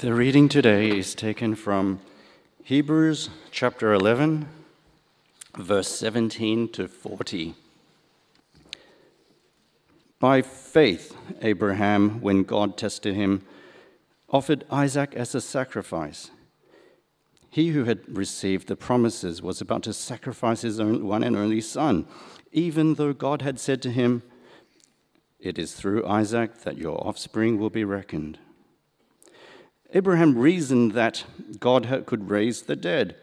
The reading today is taken from Hebrews chapter 11, verse 17 to 40. By faith, Abraham, when God tested him, offered Isaac as a sacrifice. He who had received the promises was about to sacrifice his own one and only son, even though God had said to him, It is through Isaac that your offspring will be reckoned. Abraham reasoned that God could raise the dead,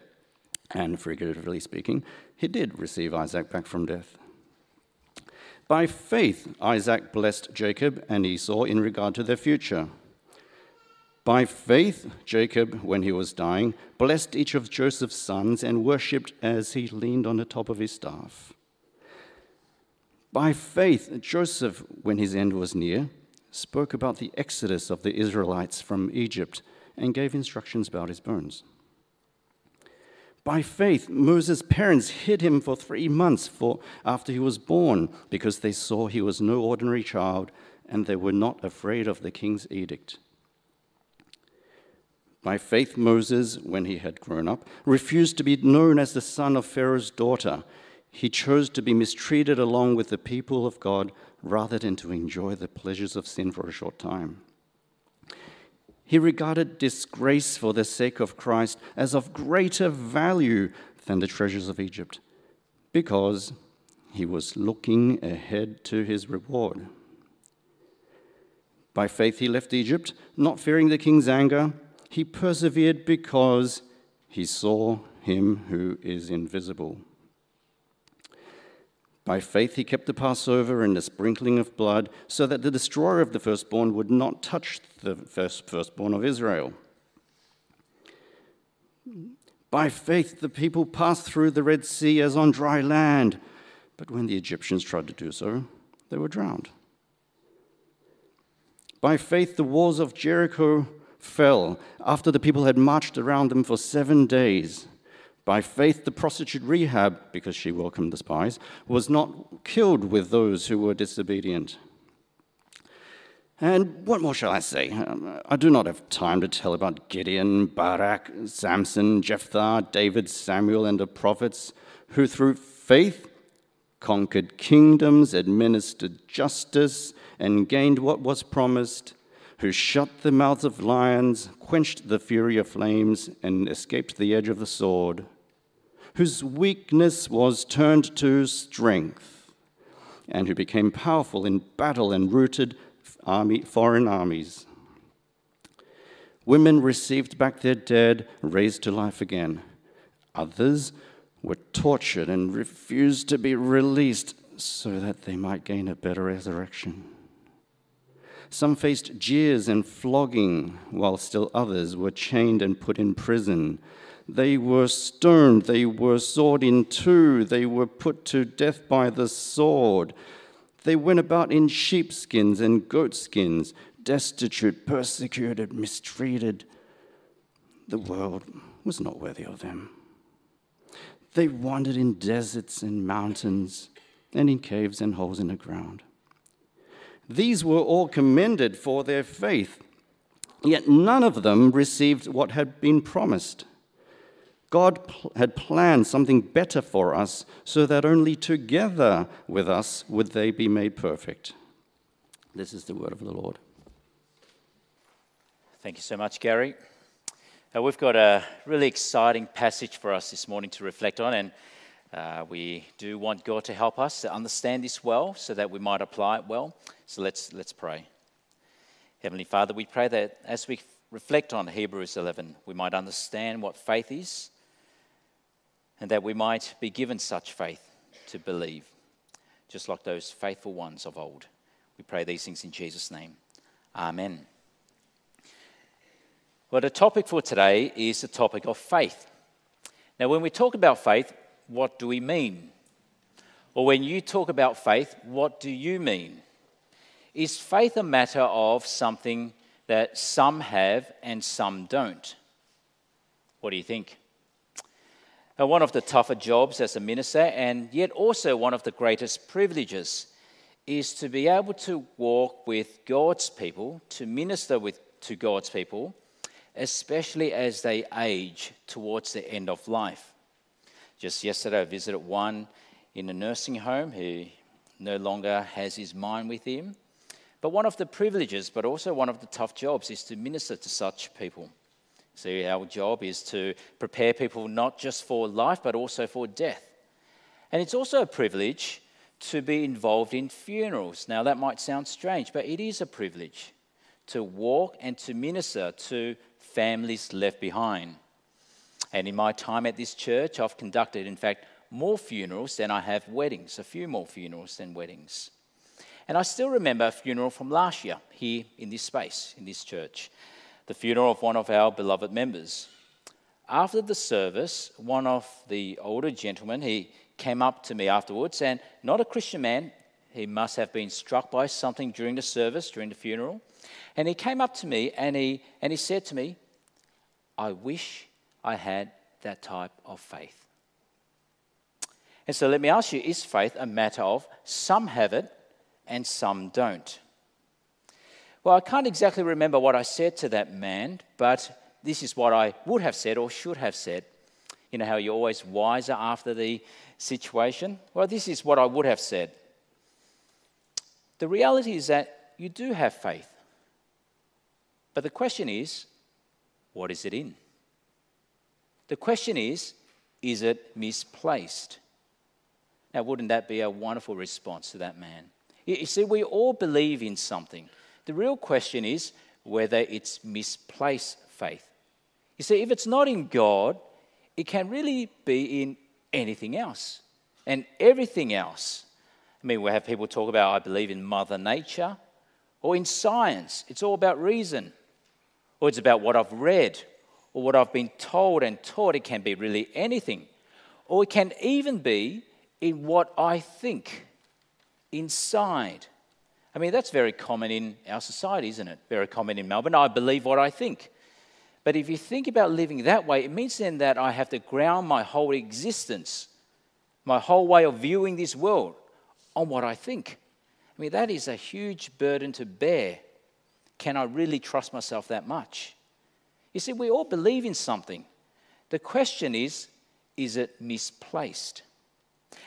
and figuratively speaking, he did receive Isaac back from death. By faith, Isaac blessed Jacob and Esau in regard to their future. By faith, Jacob, when he was dying, blessed each of Joseph's sons and worshipped as he leaned on the top of his staff. By faith, Joseph, when his end was near, spoke about the exodus of the Israelites from Egypt and gave instructions about his bones. By faith, Moses' parents hid him for three months for, after he was born because they saw he was no ordinary child and they were not afraid of the king's edict. By faith, Moses, when he had grown up, refused to be known as the son of Pharaoh's daughter. He chose to be mistreated along with the people of God rather than to enjoy the pleasures of sin for a short time. He regarded disgrace for the sake of Christ as of greater value than the treasures of Egypt, because he was looking ahead to his reward. By faith, he left Egypt, not fearing the king's anger. He persevered because he saw him who is invisible. By faith, he kept the Passover and the sprinkling of blood, so that the destroyer of the firstborn would not touch the first, firstborn of Israel. By faith, the people passed through the Red Sea as on dry land, but when the Egyptians tried to do so, they were drowned. By faith, the walls of Jericho fell after the people had marched around them for seven days. By faith, the prostitute Rahab, because she welcomed the spies, was not killed with those who were disobedient. And what more shall I say? Um, I do not have time to tell about Gideon, Barak, Samson, Jephthah, David, Samuel, and the prophets, who through faith conquered kingdoms, administered justice, and gained what was promised, who shut the mouths of lions, quenched the fury of flames, and escaped the edge of the sword whose weakness was turned to strength, and who became powerful in battle and routed army, foreign armies. Women received back their dead, raised to life again. Others were tortured and refused to be released so that they might gain a better resurrection. Some faced jeers and flogging, while still others were chained and put in prison they were stoned, they were sawed in two, they were put to death by the sword. They went about in sheepskins and goatskins, destitute, persecuted, mistreated. The world was not worthy of them. They wandered in deserts and mountains and in caves and holes in the ground. These were all commended for their faith, yet none of them received what had been promised. God pl- had planned something better for us so that only together with us would they be made perfect. This is the word of the Lord. Thank you so much, Gary. Uh, we've got a really exciting passage for us this morning to reflect on, and uh, we do want God to help us to understand this well so that we might apply it well. So let's, let's pray. Heavenly Father, we pray that as we reflect on Hebrews 11, we might understand what faith is and that we might be given such faith to believe, just like those faithful ones of old. We pray these things in Jesus' name. Amen. Well, the topic for today is the topic of faith. Now, when we talk about faith, what do we mean? Or when you talk about faith, what do you mean? Is faith a matter of something that some have and some don't? What do you think? Uh, one of the tougher jobs as a minister, and yet also one of the greatest privileges, is to be able to walk with God's people, to minister with, to God's people, especially as they age towards the end of life. Just yesterday, I visited one in a nursing home who no longer has his mind with him. But one of the privileges, but also one of the tough jobs, is to minister to such people. So, our job is to prepare people not just for life, but also for death. And it's also a privilege to be involved in funerals. Now, that might sound strange, but it is a privilege to walk and to minister to families left behind. And in my time at this church, I've conducted, in fact, more funerals than I have weddings, a few more funerals than weddings. And I still remember a funeral from last year here in this space, in this church, the funeral of one of our beloved members. After the service, one of the older gentlemen, he came up to me afterwards, and not a Christian man, he must have been struck by something during the service, during the funeral. And he came up to me and he, and he said to me, I wish I had that type of faith. And so let me ask you is faith a matter of some have it and some don't? Well, I can't exactly remember what I said to that man, but this is what I would have said or should have said. You know how you're always wiser after the situation? Well, this is what I would have said. The reality is that you do have faith. But the question is, what is it in? The question is, is it misplaced? Now, wouldn't that be a wonderful response to that man? You see, we all believe in something. The real question is whether it's misplaced faith. You see, if it's not in God, it can really be in anything else and everything else. I mean, we have people talk about, I believe in Mother Nature or in science. It's all about reason, or it's about what I've read or what I've been told and taught. It can be really anything. Or it can even be in what I think inside. I mean, that's very common in our society, isn't it? Very common in Melbourne. I believe what I think. But if you think about living that way, it means then that I have to ground my whole existence, my whole way of viewing this world on what I think. I mean, that is a huge burden to bear. Can I really trust myself that much? You see, we all believe in something. The question is, is it misplaced?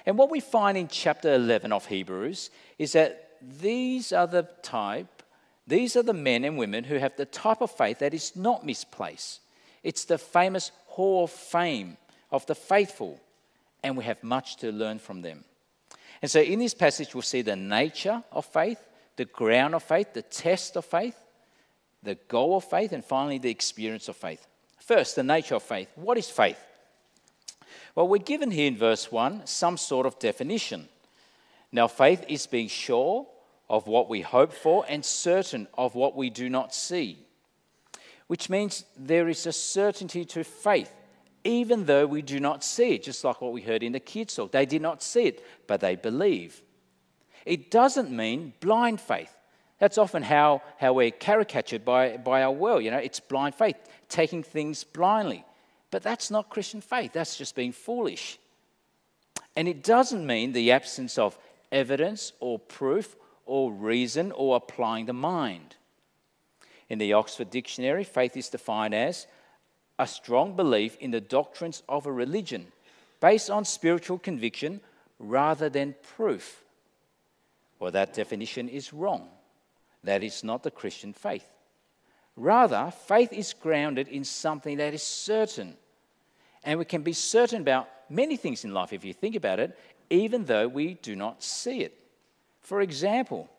And what we find in chapter 11 of Hebrews is that these are the type, these are the men and women who have the type of faith that is not misplaced. It's the famous hall of fame of the faithful, and we have much to learn from them. And so in this passage, we'll see the nature of faith, the ground of faith, the test of faith, the goal of faith, and finally, the experience of faith. First, the nature of faith. What is faith? Well, we're given here in verse 1 some sort of definition. Now, faith is being sure of what we hope for and certain of what we do not see, which means there is a certainty to faith, even though we do not see it, just like what we heard in the kids' talk. They did not see it, but they believe. It doesn't mean blind faith. That's often how, how we're caricatured by, by our world. You know, it's blind faith, taking things blindly. But that's not Christian faith. That's just being foolish. And it doesn't mean the absence of evidence or proof or reason or applying the mind. In the Oxford Dictionary, faith is defined as a strong belief in the doctrines of a religion based on spiritual conviction rather than proof. Well, that definition is wrong. That is not the Christian faith. Rather, faith is grounded in something that is certain. And we can be certain about many things in life if you think about it, even though we do not see it. For example,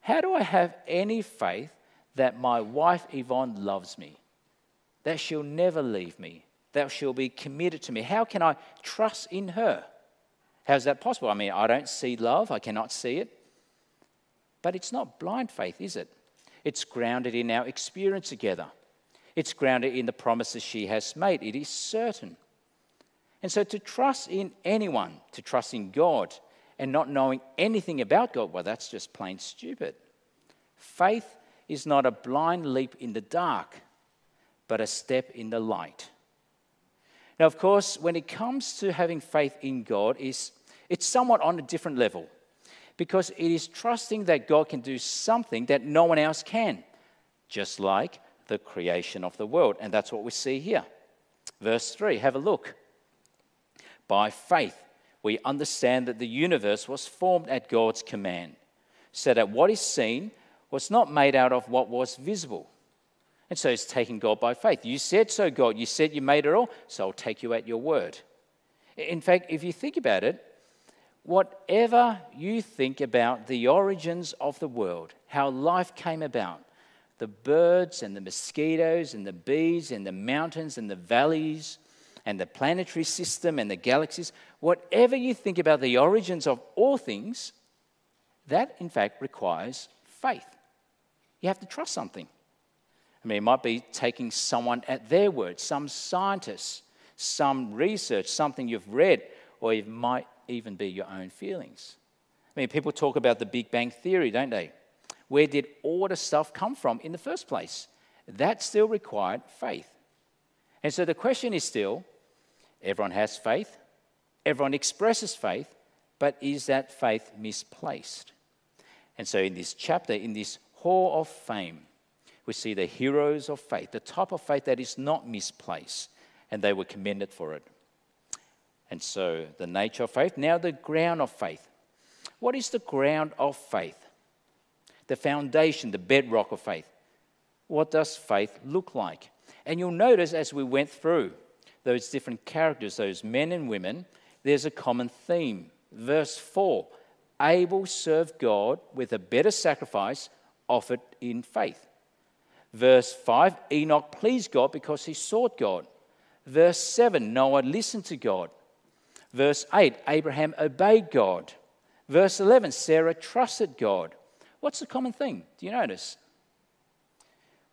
how do I have any faith that my wife Yvonne loves me, that she'll never leave me, that she'll be committed to me? How can I trust in her? How's that possible? I mean, I don't see love, I cannot see it. But it's not blind faith, is it? It's grounded in our experience together. It's grounded in the promises she has made. It is certain. And so to trust in anyone, to trust in God, and not knowing anything about God, well, that's just plain stupid. Faith is not a blind leap in the dark, but a step in the light. Now, of course, when it comes to having faith in God, it's somewhat on a different level because it is trusting that God can do something that no one else can, just like the creation of the world. And that's what we see here. Verse 3, have a look. By faith, we understand that the universe was formed at God's command, so that what is seen was not made out of what was visible. And so it's taking God by faith. You said so, God. You said you made it all, so I'll take you at your word. In fact, if you think about it, whatever you think about the origins of the world, how life came about, the birds and the mosquitoes and the bees and the mountains and the valleys and the planetary system and the galaxies, whatever you think about the origins of all things, that in fact requires faith. You have to trust something. I mean, it might be taking someone at their word, some scientist, some research, something you've read, or it might even be your own feelings. I mean, people talk about the Big Bang Theory, don't they? Where did all the stuff come from in the first place? That still required faith. And so the question is still everyone has faith, everyone expresses faith, but is that faith misplaced? And so in this chapter, in this hall of fame, we see the heroes of faith, the type of faith that is not misplaced, and they were commended for it. And so, the nature of faith, now the ground of faith. What is the ground of faith? The foundation, the bedrock of faith. What does faith look like? And you'll notice as we went through those different characters, those men and women, there's a common theme. Verse 4 Abel served God with a better sacrifice offered in faith. Verse 5 Enoch pleased God because he sought God. Verse 7 Noah listened to God. Verse 8 Abraham obeyed God. Verse 11 Sarah trusted God. What's the common theme? Do you notice?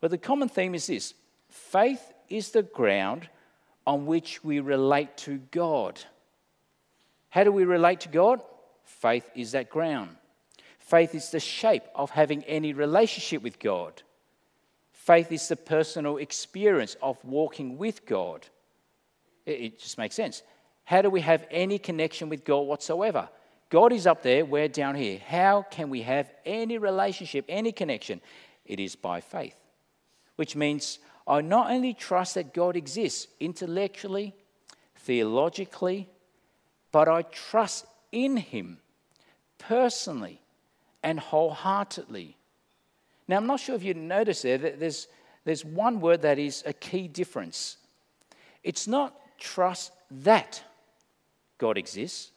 Well, the common theme is this faith is the ground on which we relate to God. How do we relate to God? Faith is that ground. Faith is the shape of having any relationship with God. Faith is the personal experience of walking with God. It, just makes sense. How do we have any connection with God whatsoever? God is up there, we're down here. How can we have any relationship, any connection? It is by faith, which means I not only trust that God exists intellectually, theologically, but I trust in Him personally and wholeheartedly. Now, I'm not sure if you notice there that there's, there's one word that is a key difference. It's not trust that God exists,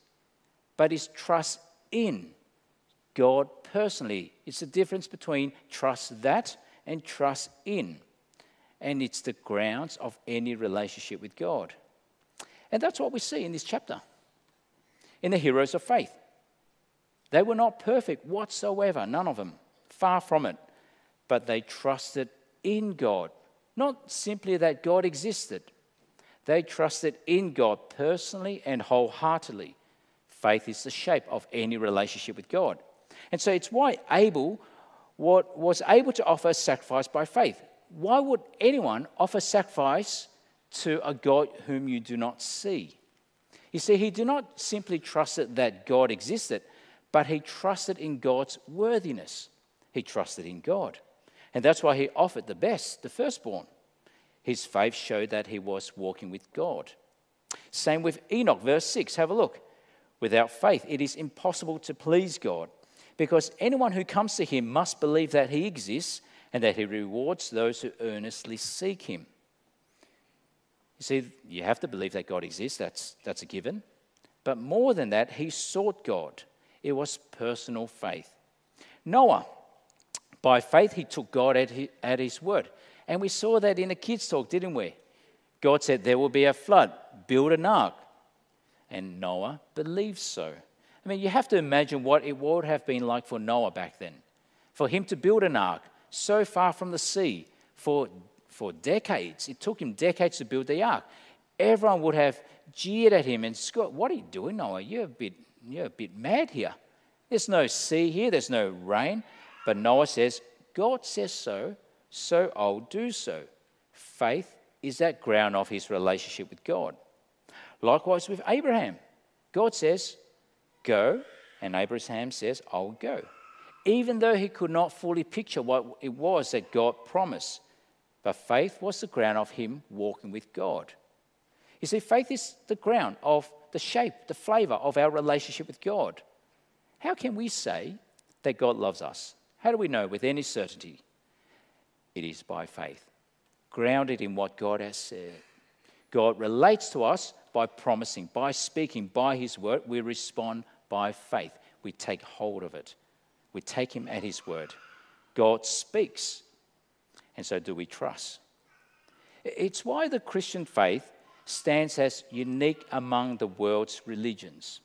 but it's trust in God personally. It's the difference between trust that and trust in. And it's the grounds of any relationship with God. And that's what we see in this chapter in the heroes of faith. They were not perfect whatsoever, none of them, far from it but they trusted in God. Not simply that God existed, they trusted in God personally and wholeheartedly. Faith is the shape of any relationship with God. And so it's why Abel was able to offer sacrifice by faith. Why would anyone offer sacrifice to a God whom you do not see? You see, he did not simply trust that God existed, but he trusted in God's worthiness. He trusted in God. And that's why he offered the best, the firstborn. His faith showed that he was walking with God. Same with Enoch, verse 6. Have a look. Without faith, it is impossible to please God because anyone who comes to him must believe that he exists and that he rewards those who earnestly seek him. You see, you have to believe that God exists, that's, that's a given. But more than that, he sought God. It was personal faith. Noah, by faith, he took God at his, at his word. And we saw that in the kids' talk, didn't we? God said, There will be a flood, build an ark. And Noah believed so. I mean, you have to imagine what it would have been like for Noah back then. For him to build an ark so far from the sea for, for decades, it took him decades to build the ark. Everyone would have jeered at him and Scott, what are you doing, Noah? You're a bit, you're a bit mad here. There's no sea here, there's no rain. But Noah says, God says so, so I'll do so. Faith is that ground of his relationship with God. Likewise with Abraham. God says, Go, and Abraham says, I'll go. Even though he could not fully picture what it was that God promised, but faith was the ground of him walking with God. You see, faith is the ground of the shape, the flavor of our relationship with God. How can we say that God loves us? How do we know with any certainty? It is by faith, grounded in what God has said. God relates to us by promising, by speaking, by His word. We respond by faith. We take hold of it. We take Him at His word. God speaks. And so do we trust. It's why the Christian faith stands as unique among the world's religions.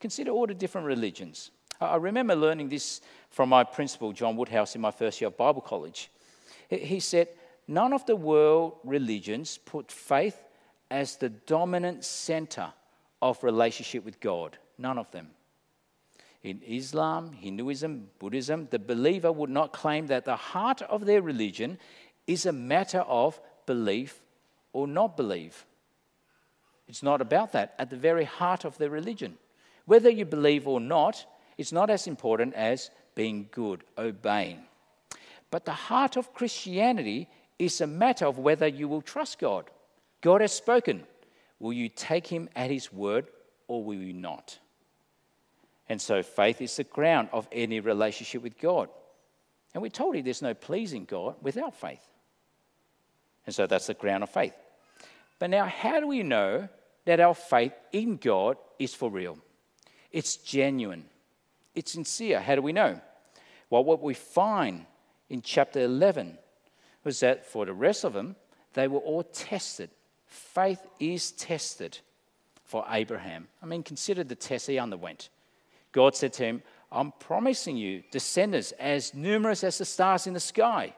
Consider all the different religions. I remember learning this from my principal, John Woodhouse, in my first year of Bible college. He said, None of the world religions put faith as the dominant center of relationship with God. None of them. In Islam, Hinduism, Buddhism, the believer would not claim that the heart of their religion is a matter of belief or not believe. It's not about that at the very heart of their religion. Whether you believe or not, it's not as important as being good, obeying. But the heart of Christianity is a matter of whether you will trust God. God has spoken. Will you take him at his word or will you not? And so faith is the ground of any relationship with God. And we're told you there's no pleasing God without faith. And so that's the ground of faith. But now, how do we know that our faith in God is for real? It's genuine, it's sincere. How do we know? Well, what we find in chapter 11 was that for the rest of them, they were all tested. Faith is tested for Abraham. I mean, consider the test he underwent. God said to him, I'm promising you descendants as numerous as the stars in the sky.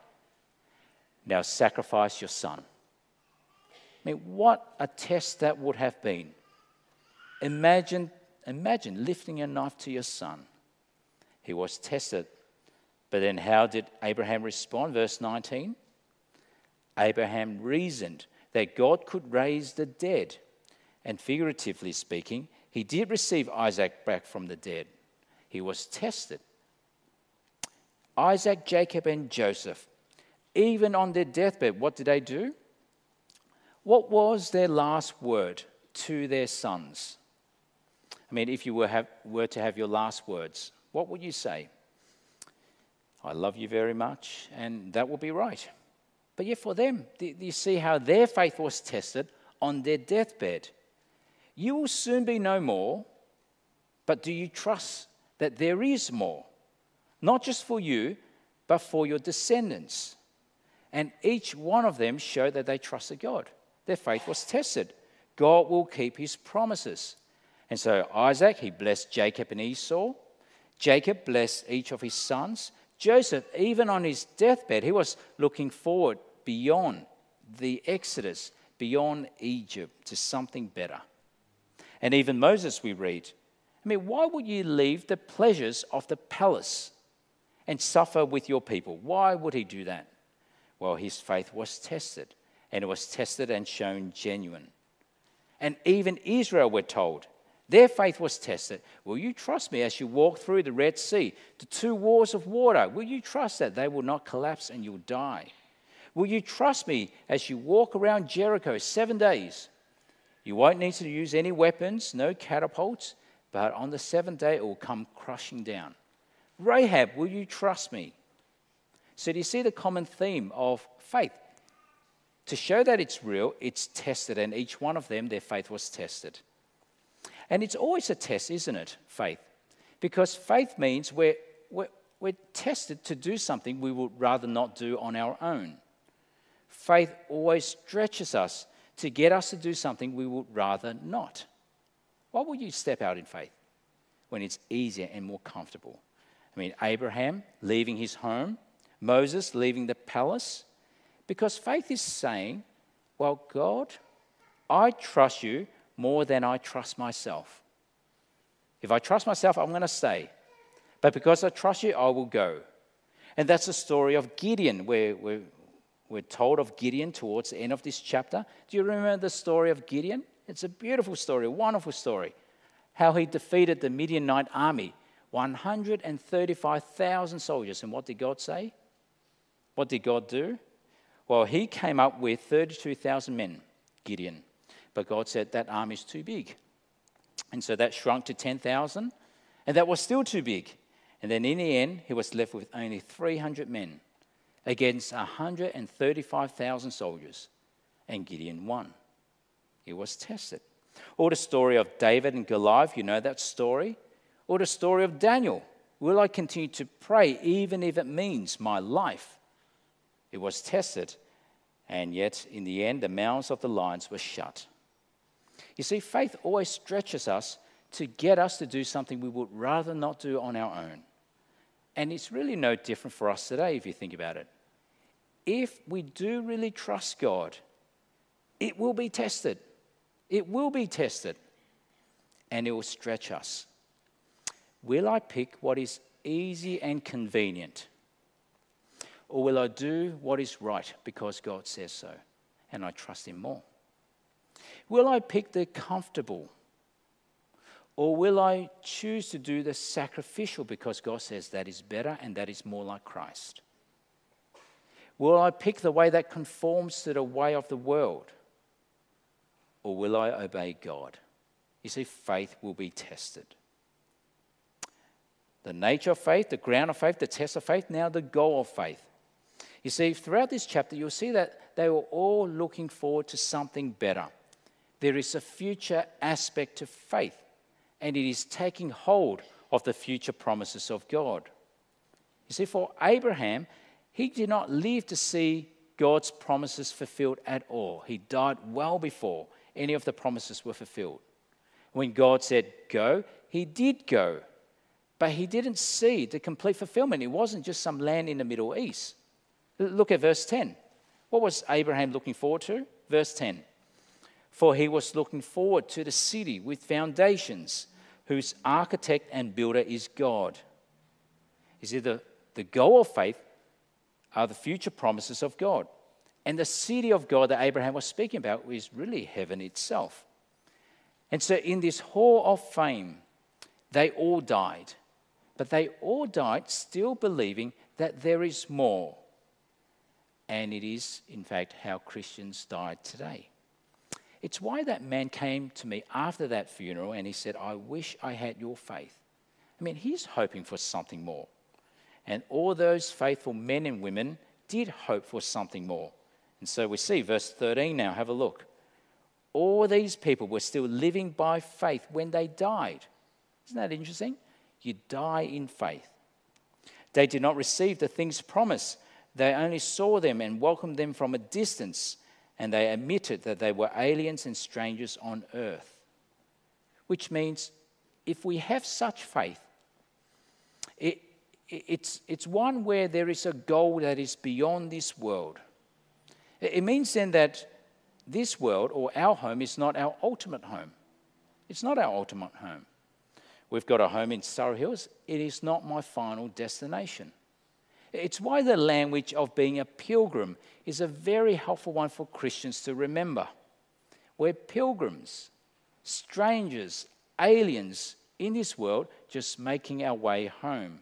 Now sacrifice your son. I mean, what a test that would have been. Imagine, imagine lifting a knife to your son. He was tested. But then how did Abraham respond? Verse 19. Abraham reasoned that God could raise the dead. And figuratively speaking, he did receive Isaac back from the dead. He was tested. Isaac, Jacob, and Joseph, even on their deathbed, what did they do? What was their last word to their sons? I mean, if you were, have, were to have your last words, what would you say? I love you very much, and that will be right. But yet, for them, do you see how their faith was tested on their deathbed? You will soon be no more, but do you trust that there is more? Not just for you, but for your descendants. And each one of them showed that they trusted God. Their faith was tested. God will keep his promises. And so Isaac, he blessed Jacob and Esau. Jacob blessed each of his sons. Joseph, even on his deathbed, he was looking forward beyond the Exodus, beyond Egypt, to something better. And even Moses, we read, I mean, why would you leave the pleasures of the palace and suffer with your people? Why would he do that? Well, his faith was tested, and it was tested and shown genuine. And even Israel, we're told, their faith was tested. Will you trust me as you walk through the Red Sea, the two walls of water? Will you trust that they will not collapse and you'll die? Will you trust me as you walk around Jericho seven days? You won't need to use any weapons, no catapults, but on the seventh day it will come crushing down. Rahab, will you trust me? So, do you see the common theme of faith? To show that it's real, it's tested, and each one of them, their faith was tested. And it's always a test, isn't it? Faith. Because faith means we're, we're, we're tested to do something we would rather not do on our own. Faith always stretches us to get us to do something we would rather not. Why would you step out in faith when it's easier and more comfortable? I mean, Abraham leaving his home, Moses leaving the palace, because faith is saying, Well, God, I trust you more than I trust myself. If I trust myself, I'm going to stay. But because I trust you, I will go. And that's the story of Gideon, where we're, we're told of Gideon towards the end of this chapter. Do you remember the story of Gideon? It's a beautiful story, a wonderful story. How he defeated the Midianite army, 135,000 soldiers. And what did God say? What did God do? Well, he came up with 32,000 men, Gideon. But God said that army is too big. And so that shrunk to 10,000, and that was still too big. And then in the end, he was left with only 300 men against 135,000 soldiers. And Gideon won. He was tested. Or the story of David and Goliath, you know that story? Or the story of Daniel. Will I continue to pray even if it means my life? It was tested, and yet in the end, the mouths of the lions were shut. You see, faith always stretches us to get us to do something we would rather not do on our own. And it's really no different for us today if you think about it. If we do really trust God, it will be tested. It will be tested. And it will stretch us. Will I pick what is easy and convenient? Or will I do what is right because God says so and I trust Him more? Will I pick the comfortable? Or will I choose to do the sacrificial because God says that is better and that is more like Christ? Will I pick the way that conforms to the way of the world? Or will I obey God? You see, faith will be tested. The nature of faith, the ground of faith, the test of faith, now the goal of faith. You see, throughout this chapter, you'll see that they were all looking forward to something better. There is a future aspect to faith and it is taking hold of the future promises of God. You see, for Abraham, he did not live to see God's promises fulfilled at all. He died well before any of the promises were fulfilled. When God said go, he did go, but he didn't see the complete fulfillment. It wasn't just some land in the Middle East. Look at verse 10. What was Abraham looking forward to? Verse 10. For he was looking forward to the city with foundations whose architect and builder is God. You see, the, goal of faith are the future promises of God. And the city of God that Abraham was speaking about is really heaven itself. And so, in this hall of fame, they all died. But they all died still believing that there is more. And it is, in fact, how Christians died today. It's why that man came to me after that funeral and he said, I wish I had your faith. I mean, he's hoping for something more. And all those faithful men and women did hope for something more. And so we see verse 13 now, have a look. All these people were still living by faith when they died. Isn't that interesting? You die in faith. They did not receive the things promised, they only saw them and welcomed them from a distance and they admitted that they were aliens and strangers on earth. Which means if we have such faith, it, it's, it's one where there is a goal that is beyond this world. It means then that this world or our home is not our ultimate home. It's not our ultimate home. We've got a home in Surrey Hills. It is not my final destination. It's why the language of being a pilgrim is a very helpful one for Christians to remember. We're pilgrims, strangers, aliens in this world, just making our way home.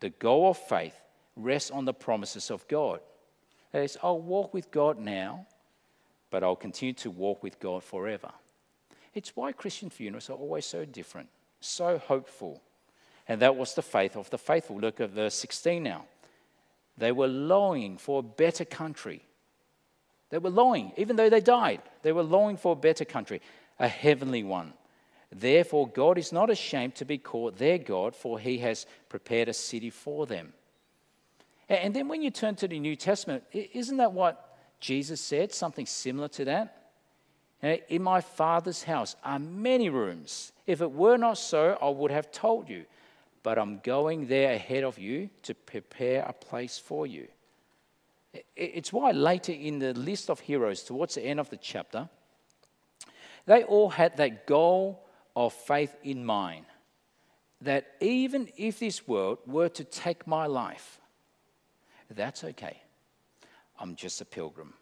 The goal of faith rests on the promises of God. That is, I'll walk with God now, but I'll continue to walk with God forever. It's why Christian funerals are always so different, so hopeful, and that was the faith of the faithful. Look at verse 16 now. They were longing for a better country. They were longing, even though they died, they were longing for a better country, a heavenly one. Therefore, God is not ashamed to be called their God, for he has prepared a city for them. And then when you turn to the New Testament, isn't that what Jesus said? Something similar to that? In my Father's house are many rooms. If it were not so, I would have told you but I'm going there ahead of you to prepare a place for you. It's why later in the list of heroes, towards the end of the chapter, they all had that goal of faith in mind that even if this world were to take my life, that's okay. I'm just a pilgrim.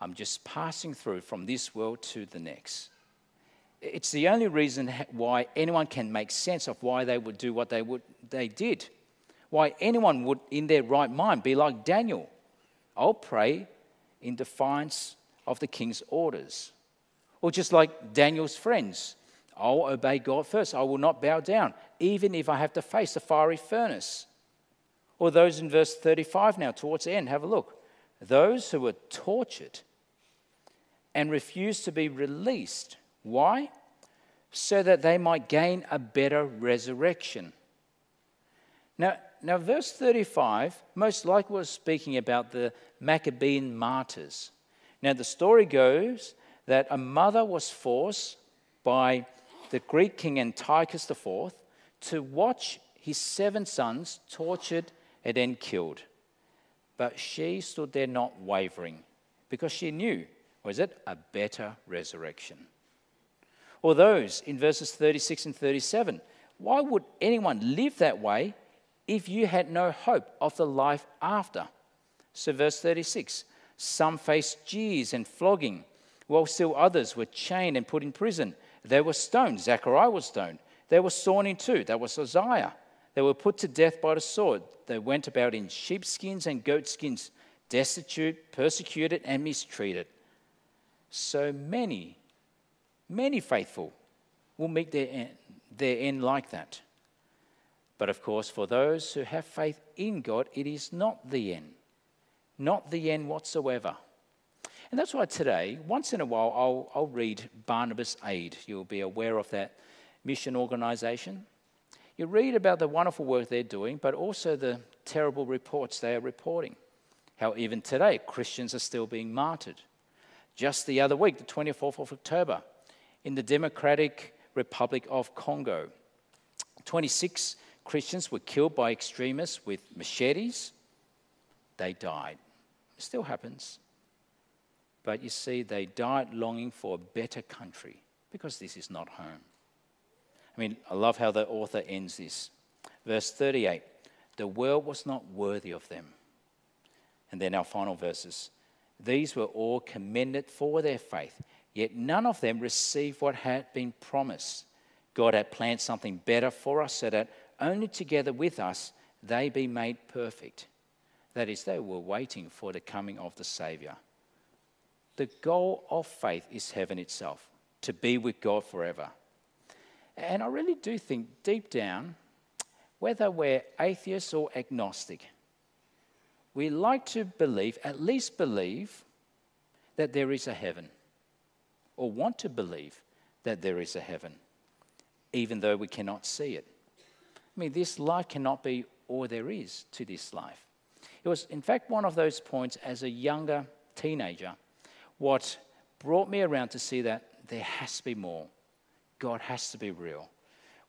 I'm just passing through from this world to the next. It's the only reason why anyone can make sense of why they would do what they, would, they did. Why anyone would, in their right mind, be like Daniel. I'll pray in defiance of the king's orders. Or just like Daniel's friends, I'll obey God first. I will not bow down, even if I have to face a fiery furnace. Or those in verse 35 now, towards the end, have a look. Those who were tortured and refused to be released. Why? So that they might gain a better resurrection. Now, now verse 35 most likely was speaking about the Maccabean martyrs. Now, the story goes that a mother was forced by the Greek king Antiochus IV to watch his seven sons tortured and then killed. But she stood there not wavering because she knew, was it, a better resurrection. Or those in verses 36 and 37 why would anyone live that way if you had no hope of the life after? So, verse 36 some faced jeers and flogging, while still others were chained and put in prison. They were stoned. Zechariah was stoned. They were sawn in two. That was Uzziah. They were put to death by the sword. They went about in sheepskins and goatskins, destitute, persecuted, and mistreated. So many, many faithful will meet their end, their end like that. But of course, for those who have faith in God, it is not the end, not the end whatsoever. And that's why today, once in a while, I'll, I'll read Barnabas Aid. You'll be aware of that mission organization. You read about the wonderful work they're doing, but also the terrible reports they are reporting. How even today, Christians are still being martyred. Just the other week, the 24th of October, in the Democratic Republic of Congo, 26 Christians were killed by extremists with machetes. They died. It still happens. But you see, they died longing for a better country because this is not home. I mean, I love how the author ends this. Verse 38 The world was not worthy of them. And then our final verses. These were all commended for their faith, yet none of them received what had been promised. God had planned something better for us so that only together with us they be made perfect. That is, they were waiting for the coming of the Savior. The goal of faith is heaven itself, to be with God forever. And I really do think deep down, whether we're atheists or agnostic, we like to believe, at least believe, that there is a heaven, or want to believe that there is a heaven, even though we cannot see it. I mean, this life cannot be all there is to this life. It was, in fact, one of those points as a younger teenager, what brought me around to see that there has to be more. God has to be real.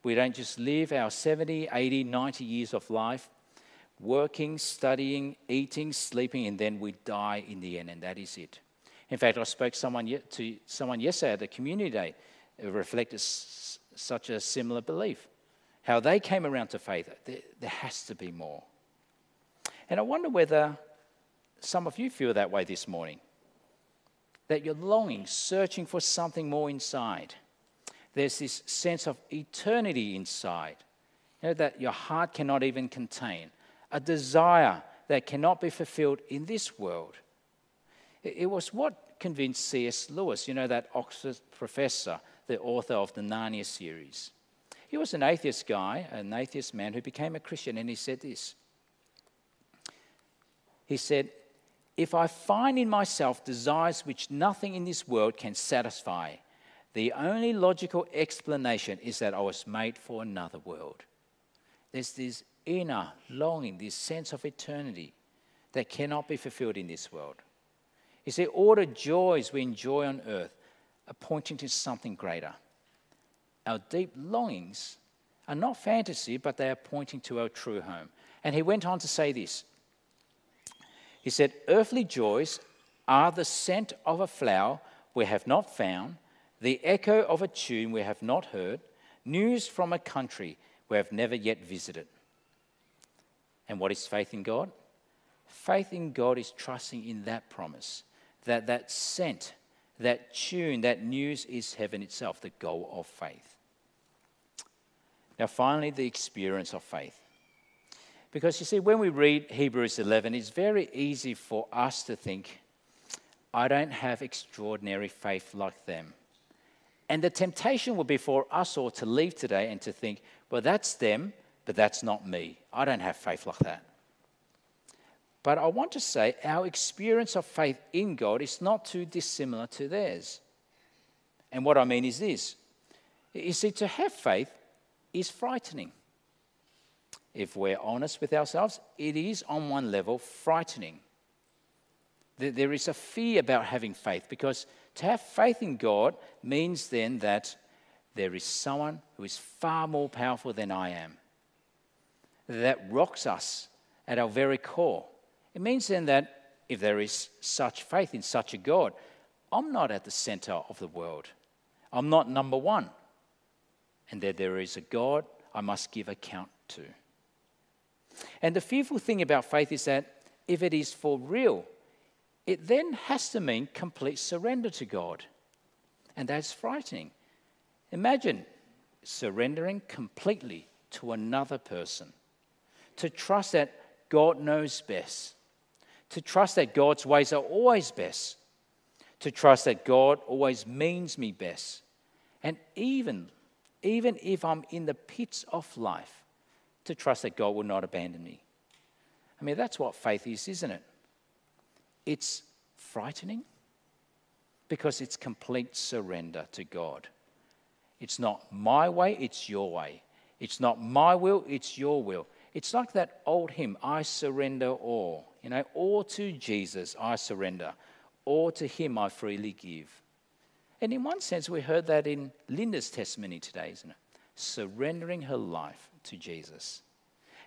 We don't just live our 70, 80, 90 years of life working, studying, eating, sleeping, and then we die in the end, and that is it. In fact, I spoke someone to someone yesterday at the community day who reflected such a similar belief. How they came around to faith. There, there has to be more. And I wonder whether some of you feel that way this morning. That you're longing, searching for something more inside there's this sense of eternity inside you know, that your heart cannot even contain, a desire that cannot be fulfilled in this world. It was what convinced C.S. Lewis, you know, that Oxford professor, the author of the Narnia series. He was an atheist guy, an atheist man who became a Christian, and he said this. He said, If I find in myself desires which nothing in this world can satisfy, the only logical explanation is that I was made for another world. There's this inner longing, this sense of eternity that cannot be fulfilled in this world. You see, all the joys we enjoy on earth are pointing to something greater. Our deep longings are not fantasy, but they are pointing to our true home. And he went on to say this He said, Earthly joys are the scent of a flower we have not found the echo of a tune we have not heard, news from a country we have never yet visited. And what is faith in God? Faith in God is trusting in that promise, that that scent, that tune, that news is heaven itself, the goal of faith. Now, finally, the experience of faith. Because you see, when we read Hebrews 11, it's very easy for us to think, I don't have extraordinary faith like them. And the temptation would be for us all to leave today and to think, well, that's them, but that's not me. I don't have faith like that. But I want to say our experience of faith in God is not too dissimilar to theirs. And what I mean is this you see, to have faith is frightening. If we're honest with ourselves, it is on one level frightening. There is a fear about having faith because to have faith in God means then that there is someone who is far more powerful than I am, that rocks us at our very core. It means then that if there is such faith in such a God, I'm not at the center of the world. I'm not number one. And that there is a God I must give account to. And the fearful thing about faith is that if it is for real, it then has to mean complete surrender to God. And that's frightening. Imagine surrendering completely to another person, to trust that God knows best, to trust that God's ways are always best, to trust that God always means me best. And even, even if I'm in the pits of life, to trust that God will not abandon me. I mean, that's what faith is, isn't it? It's frightening because it's complete surrender to God. It's not my way, it's your way. It's not my will, it's your will. It's like that old hymn, I surrender all. You know, all to Jesus I surrender, all to him I freely give. And in one sense, we heard that in Linda's testimony today, isn't it? Surrendering her life to Jesus.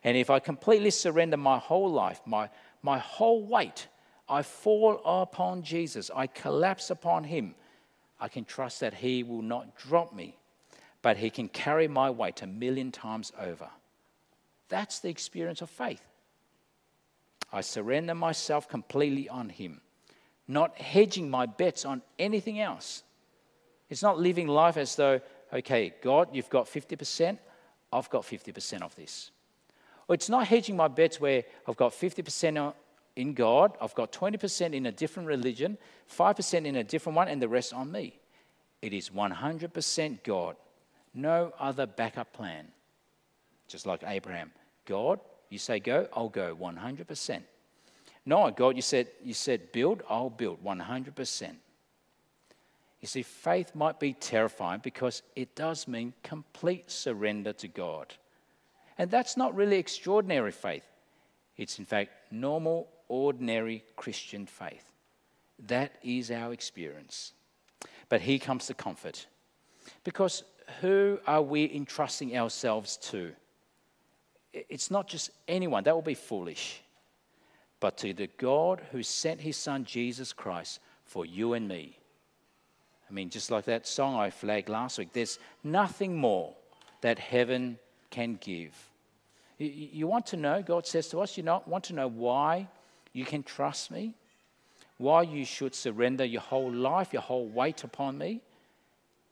And if I completely surrender my whole life, my, my whole weight, I fall upon Jesus, I collapse upon him, I can trust that he will not drop me, but he can carry my weight a million times over. That's the experience of faith. I surrender myself completely on him, not hedging my bets on anything else. It's not living life as though, okay, God, you've got 50%, I've got 50% of this. Or it's not hedging my bets where I've got 50% in God, I've got 20% in a different religion, 5% in a different one, and the rest on me. It is 100% God, no other backup plan. Just like Abraham. God, you say go, I'll go 100%. No, God, you said, you said build, I'll build 100%. You see, faith might be terrifying because it does mean complete surrender to God. And that's not really extraordinary faith. It's, in fact, normal, ordinary Christian faith. That is our experience. But here comes the comfort. Because who are we entrusting ourselves to? It's not just anyone, that will be foolish. But to the God who sent his son Jesus Christ for you and me. I mean, just like that song I flagged last week, there's nothing more that heaven can give. You, want to know, God says to us, you not want to know why you can trust me? Why you should surrender your whole life, your whole weight upon me?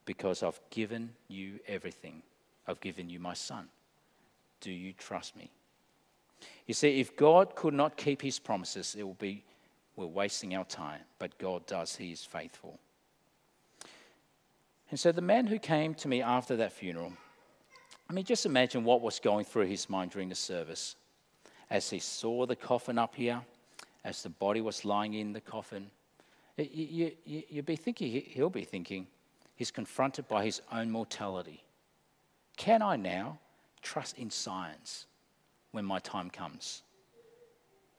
Because I've given you everything. I've given you my son. Do you trust me? You see, if God could not keep his promises, it will be we're wasting our time. But God does, he is faithful. And so the man who came to me after that funeral, I mean, just imagine what was going through his mind during the service as he saw the coffin up here, as the body was lying in the coffin. You, you, you'd be thinking, he'll be thinking, he's confronted by his own mortality. Can I now trust in science when my time comes?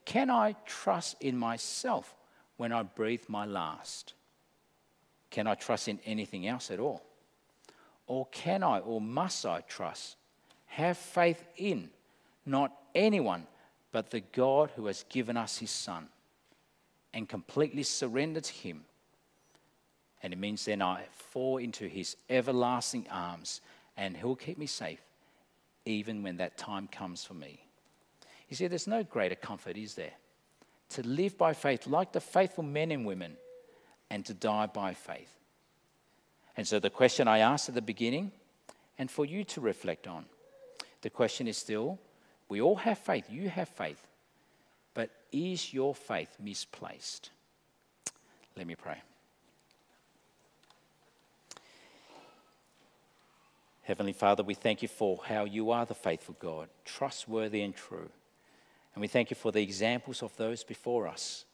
Can I trust in myself when I breathe my last? Can I trust in anything else at all? Or can I or must I trust, have faith in not anyone, but the God who has given us his Son and completely surrender to him? And it means then I fall into his everlasting arms and he'll keep me safe even when that time comes for me. You see, there's no greater comfort, is there? To live by faith like the faithful men and women and to die by faith. And so, the question I asked at the beginning, and for you to reflect on, the question is still We all have faith. You have faith. But is your faith misplaced? Let me pray. Heavenly Father, we thank you for how you are the faithful God, trustworthy and true. And we thank you for the examples of those before us,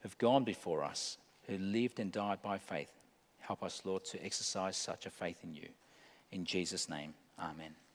who've gone before us, who lived and died by faith. Help us, Lord, to exercise such a faith in you. In Jesus' name, amen.